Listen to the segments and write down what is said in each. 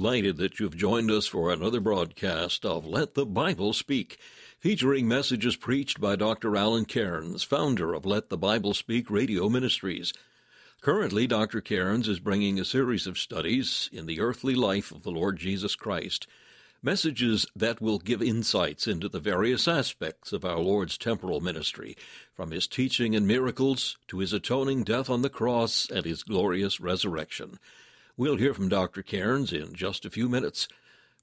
Delighted that you've joined us for another broadcast of Let the Bible Speak, featuring messages preached by Dr. Alan Cairns, founder of Let the Bible Speak Radio Ministries. Currently, Dr. Cairns is bringing a series of studies in the earthly life of the Lord Jesus Christ, messages that will give insights into the various aspects of our Lord's temporal ministry, from his teaching and miracles to his atoning death on the cross and his glorious resurrection. We'll hear from Dr. Cairns in just a few minutes.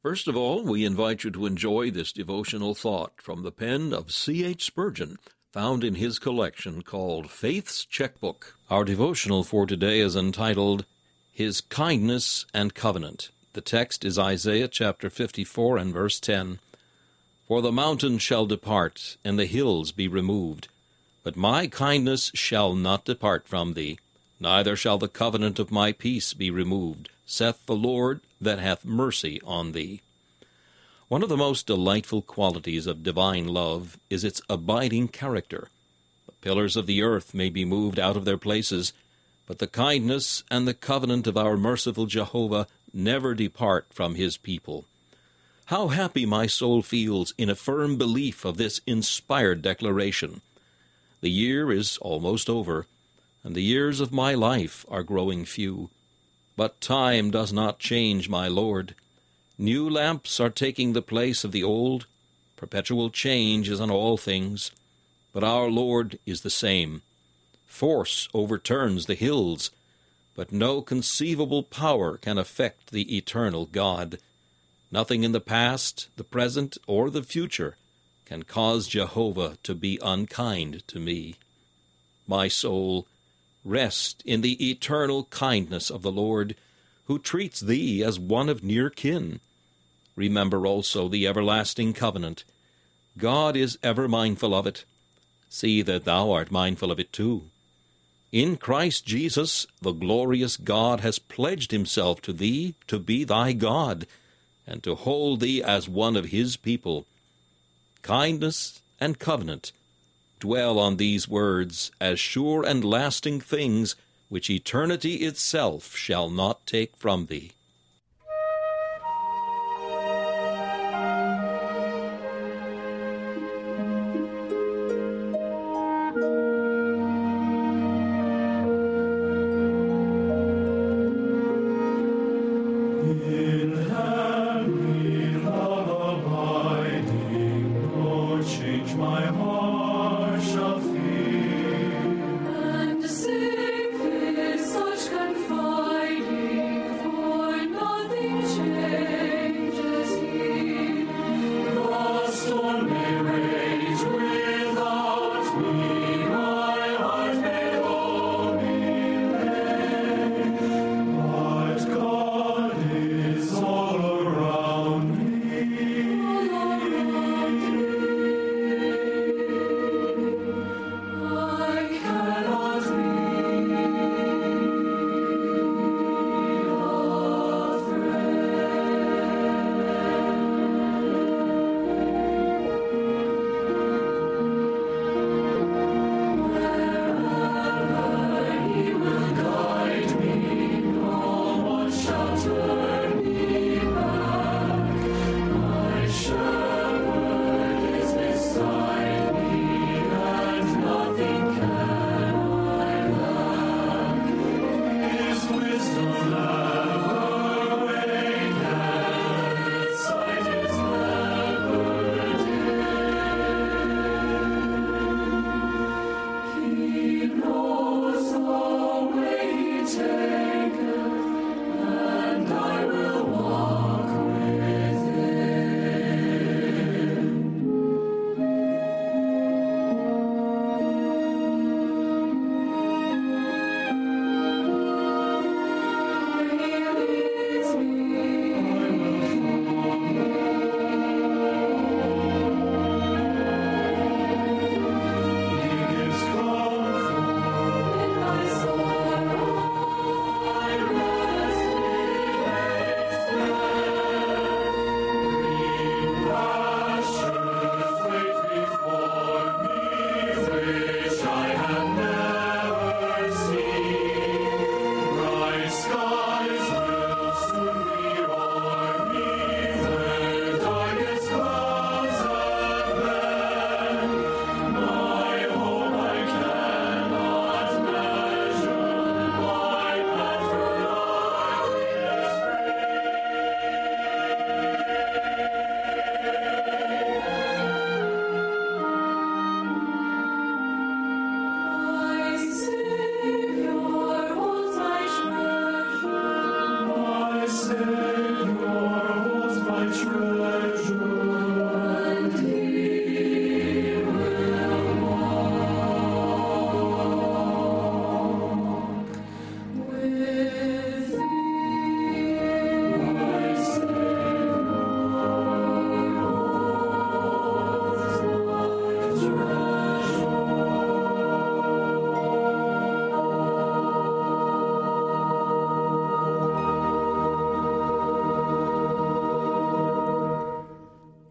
First of all, we invite you to enjoy this devotional thought from the pen of C.H. Spurgeon, found in his collection called Faith's Checkbook. Our devotional for today is entitled His Kindness and Covenant. The text is Isaiah chapter 54 and verse 10. For the mountains shall depart, and the hills be removed, but my kindness shall not depart from thee neither shall the covenant of my peace be removed, saith the Lord that hath mercy on thee. One of the most delightful qualities of divine love is its abiding character. The pillars of the earth may be moved out of their places, but the kindness and the covenant of our merciful Jehovah never depart from his people. How happy my soul feels in a firm belief of this inspired declaration. The year is almost over and the years of my life are growing few. But time does not change, my Lord. New lamps are taking the place of the old. Perpetual change is on all things. But our Lord is the same. Force overturns the hills, but no conceivable power can affect the eternal God. Nothing in the past, the present, or the future can cause Jehovah to be unkind to me. My soul, Rest in the eternal kindness of the Lord, who treats thee as one of near kin. Remember also the everlasting covenant. God is ever mindful of it. See that thou art mindful of it too. In Christ Jesus, the glorious God has pledged himself to thee to be thy God, and to hold thee as one of his people. Kindness and covenant Dwell on these words as sure and lasting things which eternity itself shall not take from thee.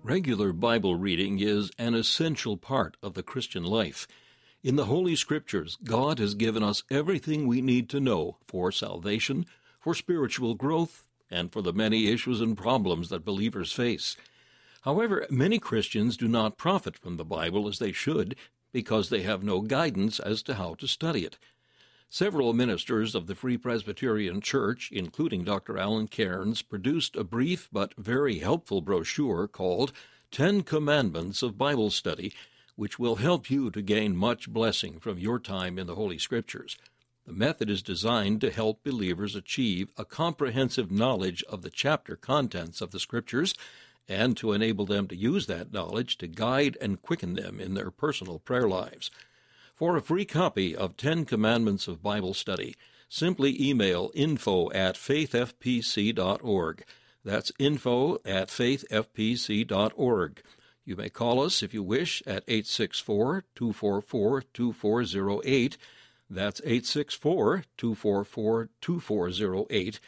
Regular Bible reading is an essential part of the Christian life. In the Holy Scriptures, God has given us everything we need to know for salvation, for spiritual growth, and for the many issues and problems that believers face. However, many Christians do not profit from the Bible as they should because they have no guidance as to how to study it. Several ministers of the Free Presbyterian Church, including Dr. Alan Cairns, produced a brief but very helpful brochure called Ten Commandments of Bible Study, which will help you to gain much blessing from your time in the Holy Scriptures. The method is designed to help believers achieve a comprehensive knowledge of the chapter contents of the Scriptures and to enable them to use that knowledge to guide and quicken them in their personal prayer lives. For a free copy of Ten Commandments of Bible Study, simply email info at faithfpc.org. That's info at faithfpc.org. You may call us if you wish at 864 244 2408. That's 864 244 2408.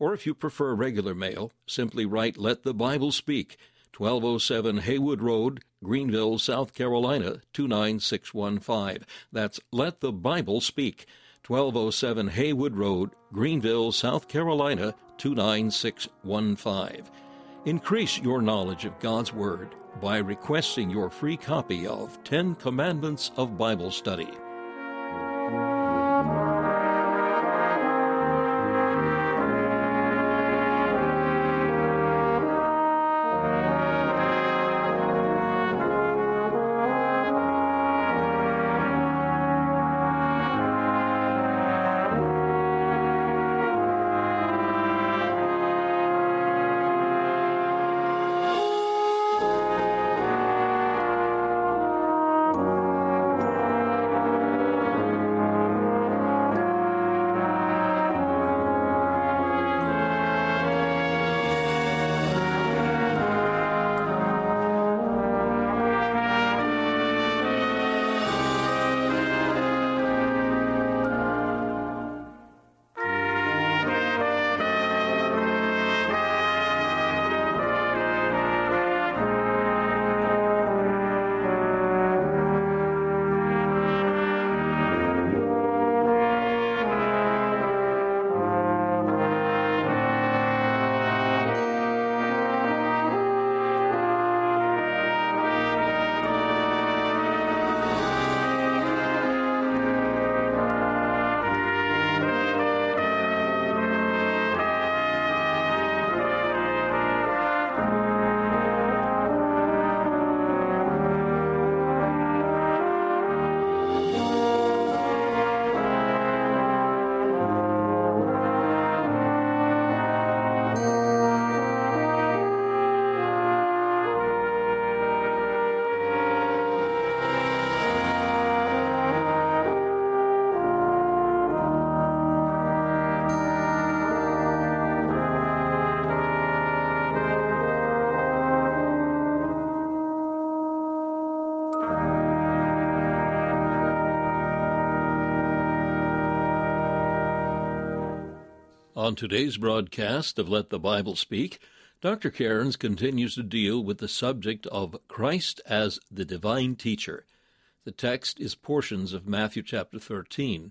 Or if you prefer regular mail, simply write Let the Bible Speak, 1207 Haywood Road, Greenville, South Carolina 29615. That's Let the Bible Speak, 1207 Haywood Road, Greenville, South Carolina 29615. Increase your knowledge of God's Word by requesting your free copy of Ten Commandments of Bible Study. On today's broadcast of Let the Bible Speak, Dr. Cairns continues to deal with the subject of Christ as the divine teacher. The text is portions of Matthew chapter 13.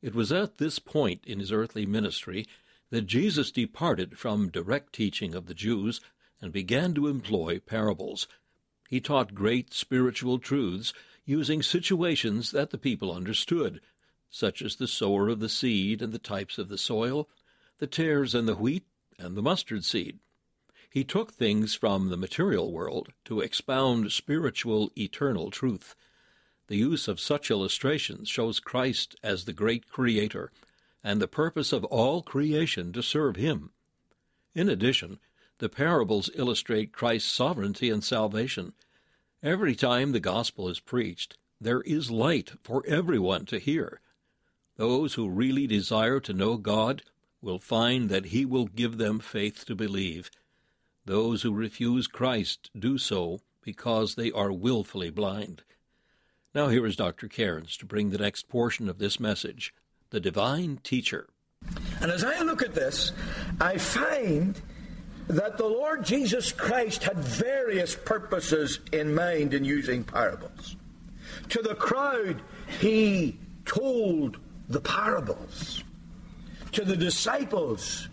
It was at this point in his earthly ministry that Jesus departed from direct teaching of the Jews and began to employ parables. He taught great spiritual truths using situations that the people understood, such as the sower of the seed and the types of the soil, the tares and the wheat, and the mustard seed. He took things from the material world to expound spiritual, eternal truth. The use of such illustrations shows Christ as the great Creator, and the purpose of all creation to serve Him. In addition, the parables illustrate Christ's sovereignty and salvation. Every time the gospel is preached, there is light for everyone to hear. Those who really desire to know God will find that he will give them faith to believe. Those who refuse Christ do so because they are willfully blind. Now here is Dr. Cairns to bring the next portion of this message, The Divine Teacher. And as I look at this, I find that the Lord Jesus Christ had various purposes in mind in using parables. To the crowd, he told the parables. To the disciples,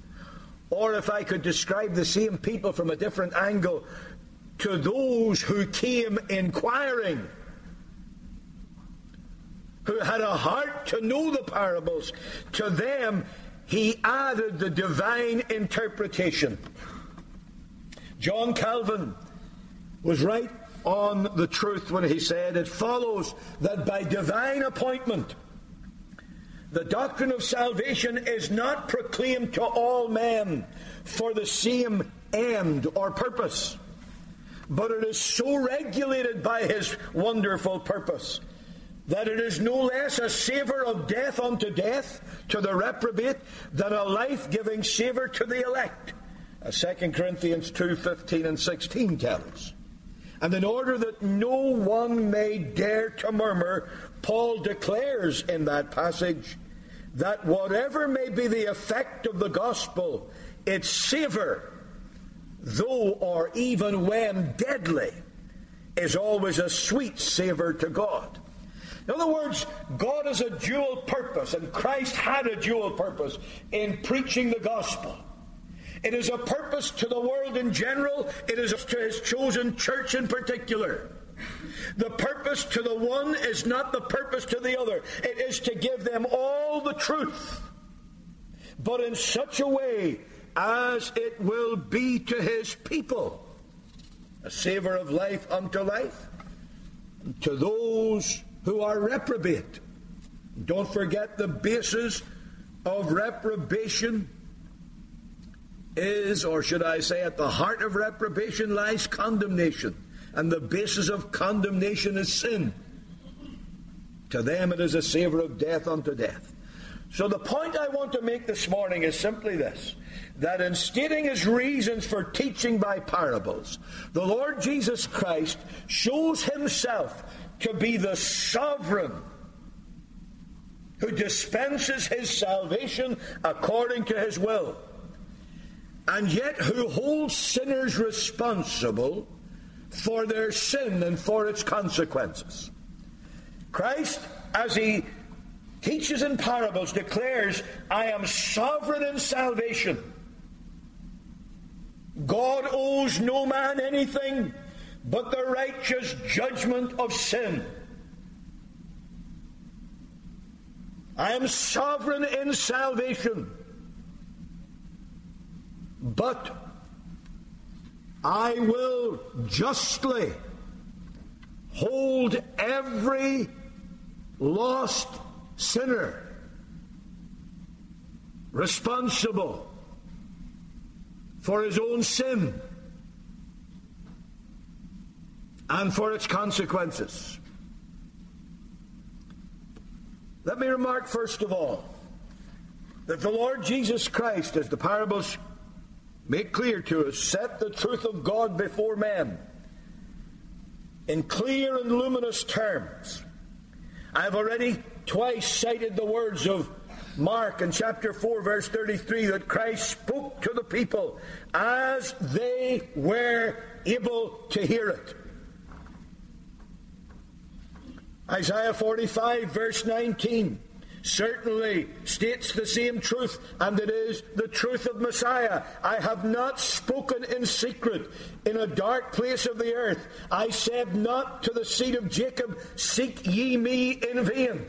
or if I could describe the same people from a different angle, to those who came inquiring, who had a heart to know the parables, to them he added the divine interpretation. John Calvin was right on the truth when he said, It follows that by divine appointment, the doctrine of salvation is not proclaimed to all men for the same end or purpose, but it is so regulated by his wonderful purpose that it is no less a savour of death unto death to the reprobate than a life giving savour to the elect. As 2 Corinthians 2 15 and 16 tell us. And in order that no one may dare to murmur, Paul declares in that passage that whatever may be the effect of the gospel, its savour, though or even when deadly, is always a sweet savour to God. In other words, God has a dual purpose, and Christ had a dual purpose in preaching the gospel. It is a purpose to the world in general, it is to his chosen church in particular. The purpose to the one is not the purpose to the other, it is to give them all the truth, but in such a way as it will be to his people a savour of life unto life, to those who are reprobate. Don't forget the basis of reprobation is, or should I say, at the heart of reprobation lies condemnation. And the basis of condemnation is sin. To them it is a savour of death unto death. So the point I want to make this morning is simply this that in stating his reasons for teaching by parables, the Lord Jesus Christ shows himself to be the sovereign who dispenses his salvation according to his will and yet who holds sinners responsible for their sin and for its consequences. Christ, as he teaches in parables, declares, I am sovereign in salvation. God owes no man anything but the righteous judgment of sin. I am sovereign in salvation. But I will justly hold every lost sinner responsible for his own sin and for its consequences. Let me remark first of all that the Lord Jesus Christ, as the parables make clear to us, set the truth of God before men in clear and luminous terms. I have already twice cited the words of Mark in chapter 4, verse 33, that Christ spoke to the people as they were able to hear it. Isaiah 45, verse 19 certainly states the same truth, and it is the truth of Messiah. I have not spoken in secret in a dark place of the earth. I said not to the seed of Jacob, Seek ye me in vain.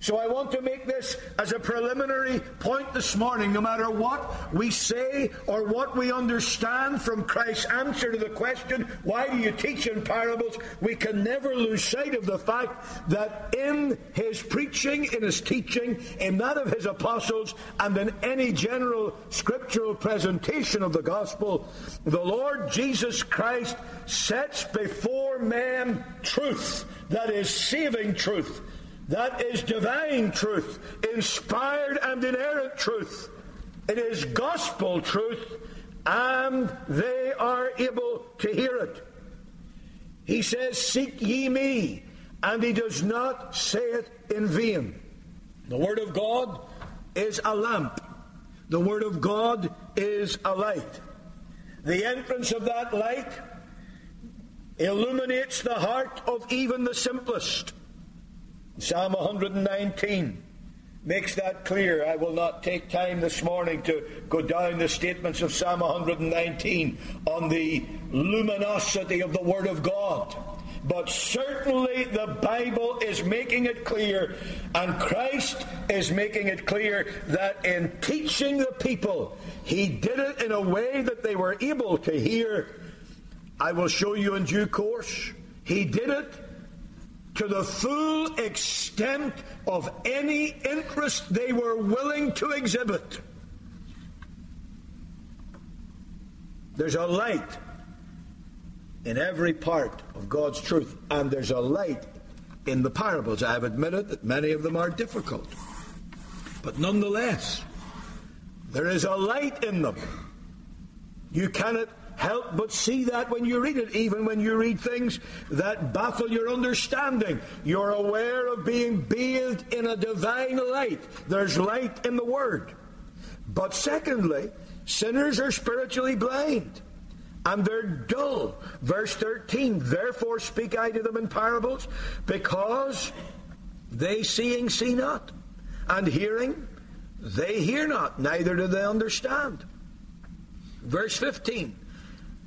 So I want to make this as a preliminary point this morning. No matter what we say or what we understand from Christ's answer to the question, why do you teach in parables? We can never lose sight of the fact that in his preaching, in his teaching, in that of his apostles, and in any general scriptural presentation of the gospel, the Lord Jesus Christ sets before men truth that is saving truth that is divine truth, inspired and inerrant truth. It is gospel truth, and they are able to hear it. He says, Seek ye me, and he does not say it in vain. The Word of God is a lamp, the Word of God is a light. The entrance of that light illuminates the heart of even the simplest. Psalm 119 makes that clear. I will not take time this morning to go down the statements of Psalm 119 on the luminosity of the Word of God. But certainly the Bible is making it clear, and Christ is making it clear that in teaching the people, he did it in a way that they were able to hear. I will show you in due course. He did it to the full extent of any interest they were willing to exhibit. There's a light in every part of God's truth, and there's a light in the parables. I have admitted that many of them are difficult, but nonetheless, there is a light in them. You cannot help but see that when you read it, even when you read things that baffle your understanding. You're aware of being bathed in a divine light. There's light in the Word. But secondly, sinners are spiritually blind and they're dull. Verse 13, therefore speak I to them in parables, because they seeing see not, and hearing they hear not, neither do they understand. Verse 15,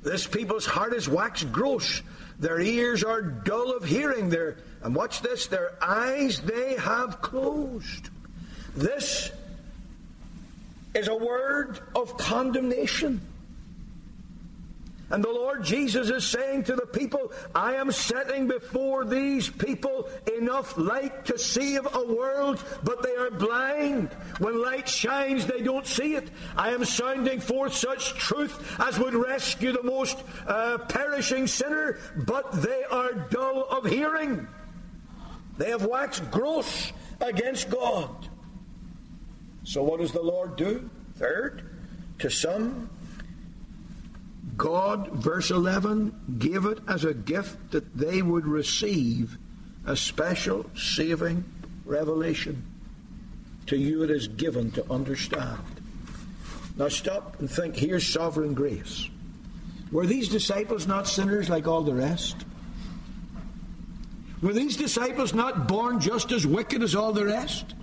this people's heart is waxed gross, their ears are dull of hearing, their, and watch this, their eyes they have closed. This is a word of condemnation. And the Lord Jesus is saying to the people, I am setting before these people enough light to see of a world, but they are blind. When light shines, they don't see it. I am sounding forth such truth as would rescue the most uh, perishing sinner, but they are dull of hearing. They have waxed gross against God. So what does the Lord do? Third, to some God, verse 11, gave it as a gift that they would receive a special saving revelation. To you it is given to understand. Now stop and think here's sovereign grace. Were these disciples not sinners like all the rest? Were these disciples not born just as wicked as all the rest?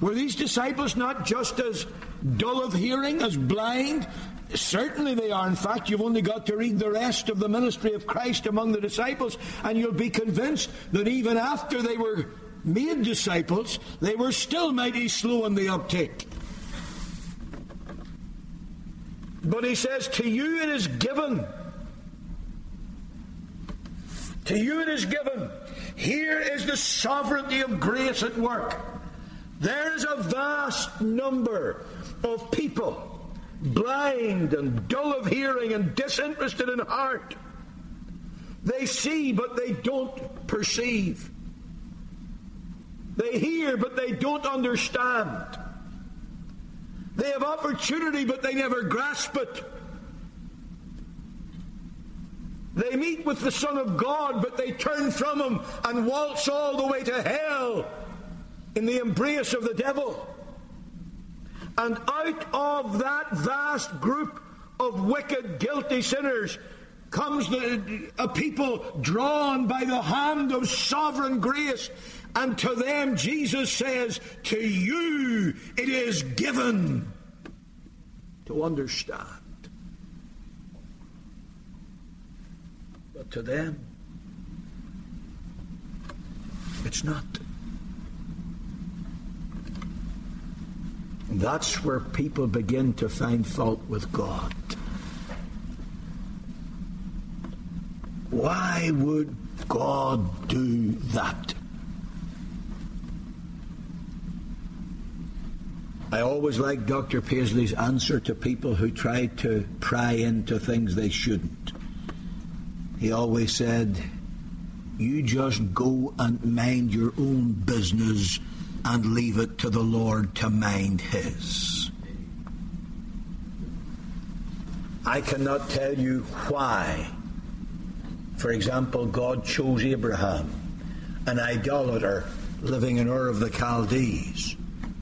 Were these disciples not just as dull of hearing, as blind, Certainly they are. In fact, you've only got to read the rest of the ministry of Christ among the disciples, and you'll be convinced that even after they were made disciples, they were still mighty slow in the uptake. But he says, To you it is given. To you it is given. Here is the sovereignty of grace at work. There is a vast number of people blind and dull of hearing and disinterested in heart. They see, but they don't perceive. They hear, but they don't understand. They have opportunity, but they never grasp it. They meet with the Son of God, but they turn from him and waltz all the way to hell in the embrace of the devil. And out of that vast group of wicked, guilty sinners comes the, a people drawn by the hand of sovereign grace. And to them, Jesus says, To you it is given to understand. But to them, it's not. That's where people begin to find fault with God. Why would God do that? I always liked Dr. Paisley's answer to people who try to pry into things they shouldn't. He always said, You just go and mind your own business and leave it to the Lord to mind His. I cannot tell you why. For example, God chose Abraham, an idolater living in Ur of the Chaldees,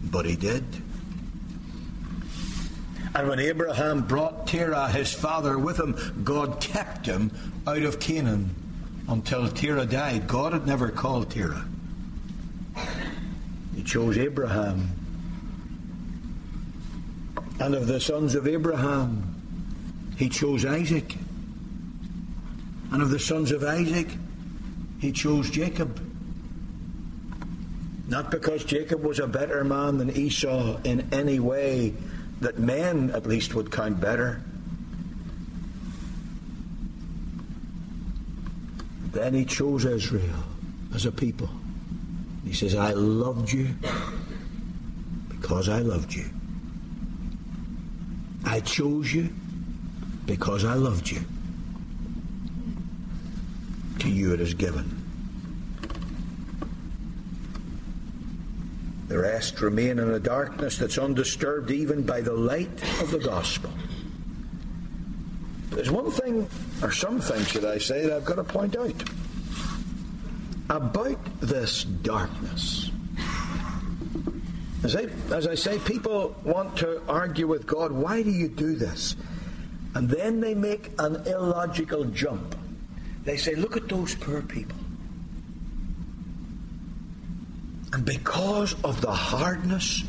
but He did. And when Abraham brought Terah, his father, with him, God kept him out of Canaan until Terah died. God had never called Terah. Chose Abraham. And of the sons of Abraham, he chose Isaac. And of the sons of Isaac, he chose Jacob. Not because Jacob was a better man than Esau in any way that men at least would count better. Then he chose Israel as a people. He says, I loved you because I loved you. I chose you because I loved you. To you it is given. The rest remain in a darkness that's undisturbed even by the light of the gospel. There's one thing, or some things, should I say, that I've got to point out about this darkness. As I, as I say, people want to argue with God, why do you do this? And then they make an illogical jump. They say, look at those poor people. And because of the hardness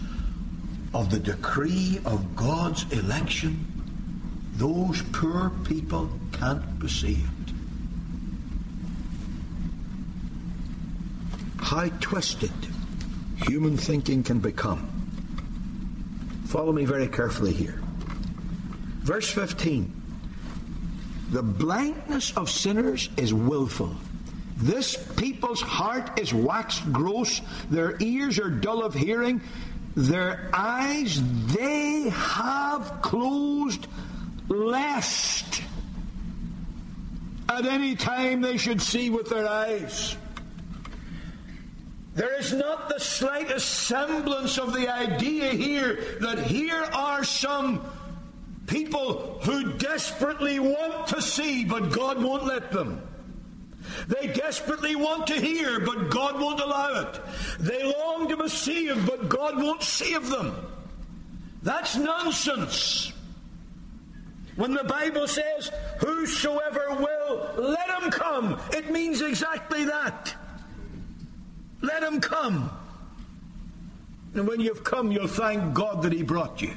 of the decree of God's election, those poor people can't be saved. How twisted human thinking can become. Follow me very carefully here. Verse 15 The blindness of sinners is willful. This people's heart is waxed gross, their ears are dull of hearing, their eyes they have closed, lest at any time they should see with their eyes. There is not the slightest semblance of the idea here that here are some people who desperately want to see, but God won't let them. They desperately want to hear, but God won't allow it. They long to be saved, but God won't save them. That's nonsense. When the Bible says, Whosoever will, let him come, it means exactly that. Let him come. And when you've come, you'll thank God that he brought you.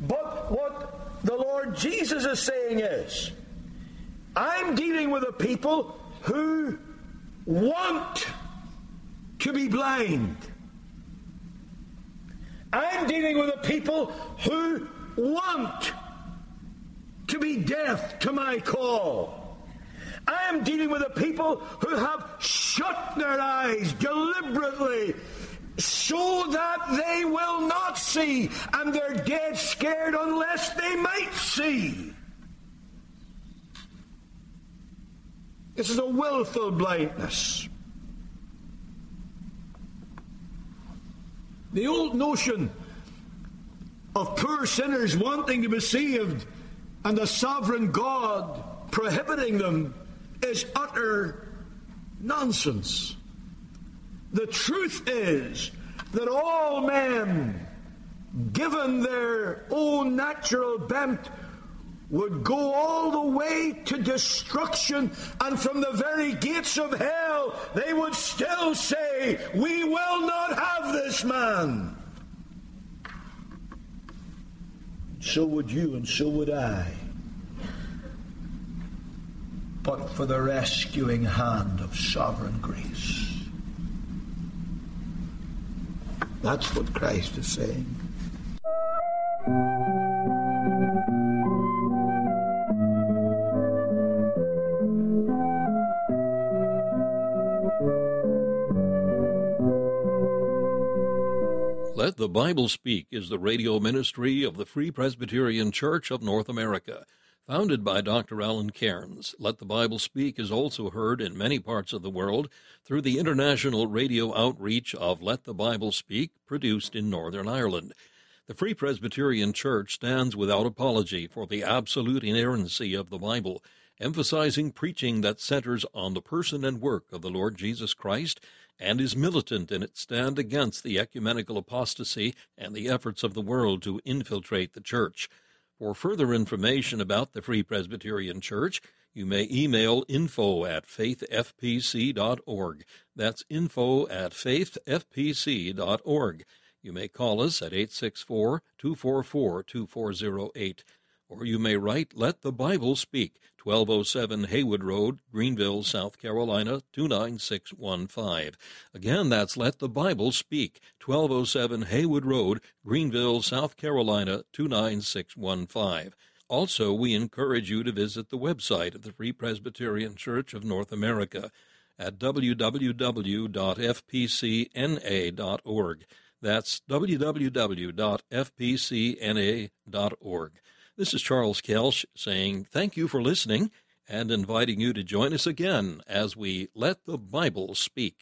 But what the Lord Jesus is saying is, I'm dealing with a people who want to be blind. I'm dealing with a people who want to be deaf to my call. I am dealing with a people who have shut their eyes deliberately so that they will not see, and they're dead scared unless they might see. This is a willful blindness. The old notion of poor sinners wanting to be saved and the sovereign God prohibiting them is utter nonsense. The truth is that all men, given their own natural bent, would go all the way to destruction, and from the very gates of hell, they would still say, We will not have this man. So would you, and so would I. But for the rescuing hand of sovereign grace. That's what Christ is saying. Let the Bible Speak is the radio ministry of the Free Presbyterian Church of North America. Founded by Dr. Alan Cairns, Let the Bible Speak is also heard in many parts of the world through the international radio outreach of Let the Bible Speak, produced in Northern Ireland. The Free Presbyterian Church stands without apology for the absolute inerrancy of the Bible, emphasizing preaching that centers on the person and work of the Lord Jesus Christ and is militant in its stand against the ecumenical apostasy and the efforts of the world to infiltrate the church. For further information about the Free Presbyterian Church, you may email info at faithfpc.org. That's info at faithfpc.org. You may call us at 864 244 2408 or you may write Let the Bible Speak, 1207 Haywood Road, Greenville, South Carolina, 29615. Again, that's Let the Bible Speak, 1207 Haywood Road, Greenville, South Carolina, 29615. Also, we encourage you to visit the website of the Free Presbyterian Church of North America at www.fpcna.org. That's www.fpcna.org. This is Charles Kelsch saying thank you for listening and inviting you to join us again as we let the Bible speak.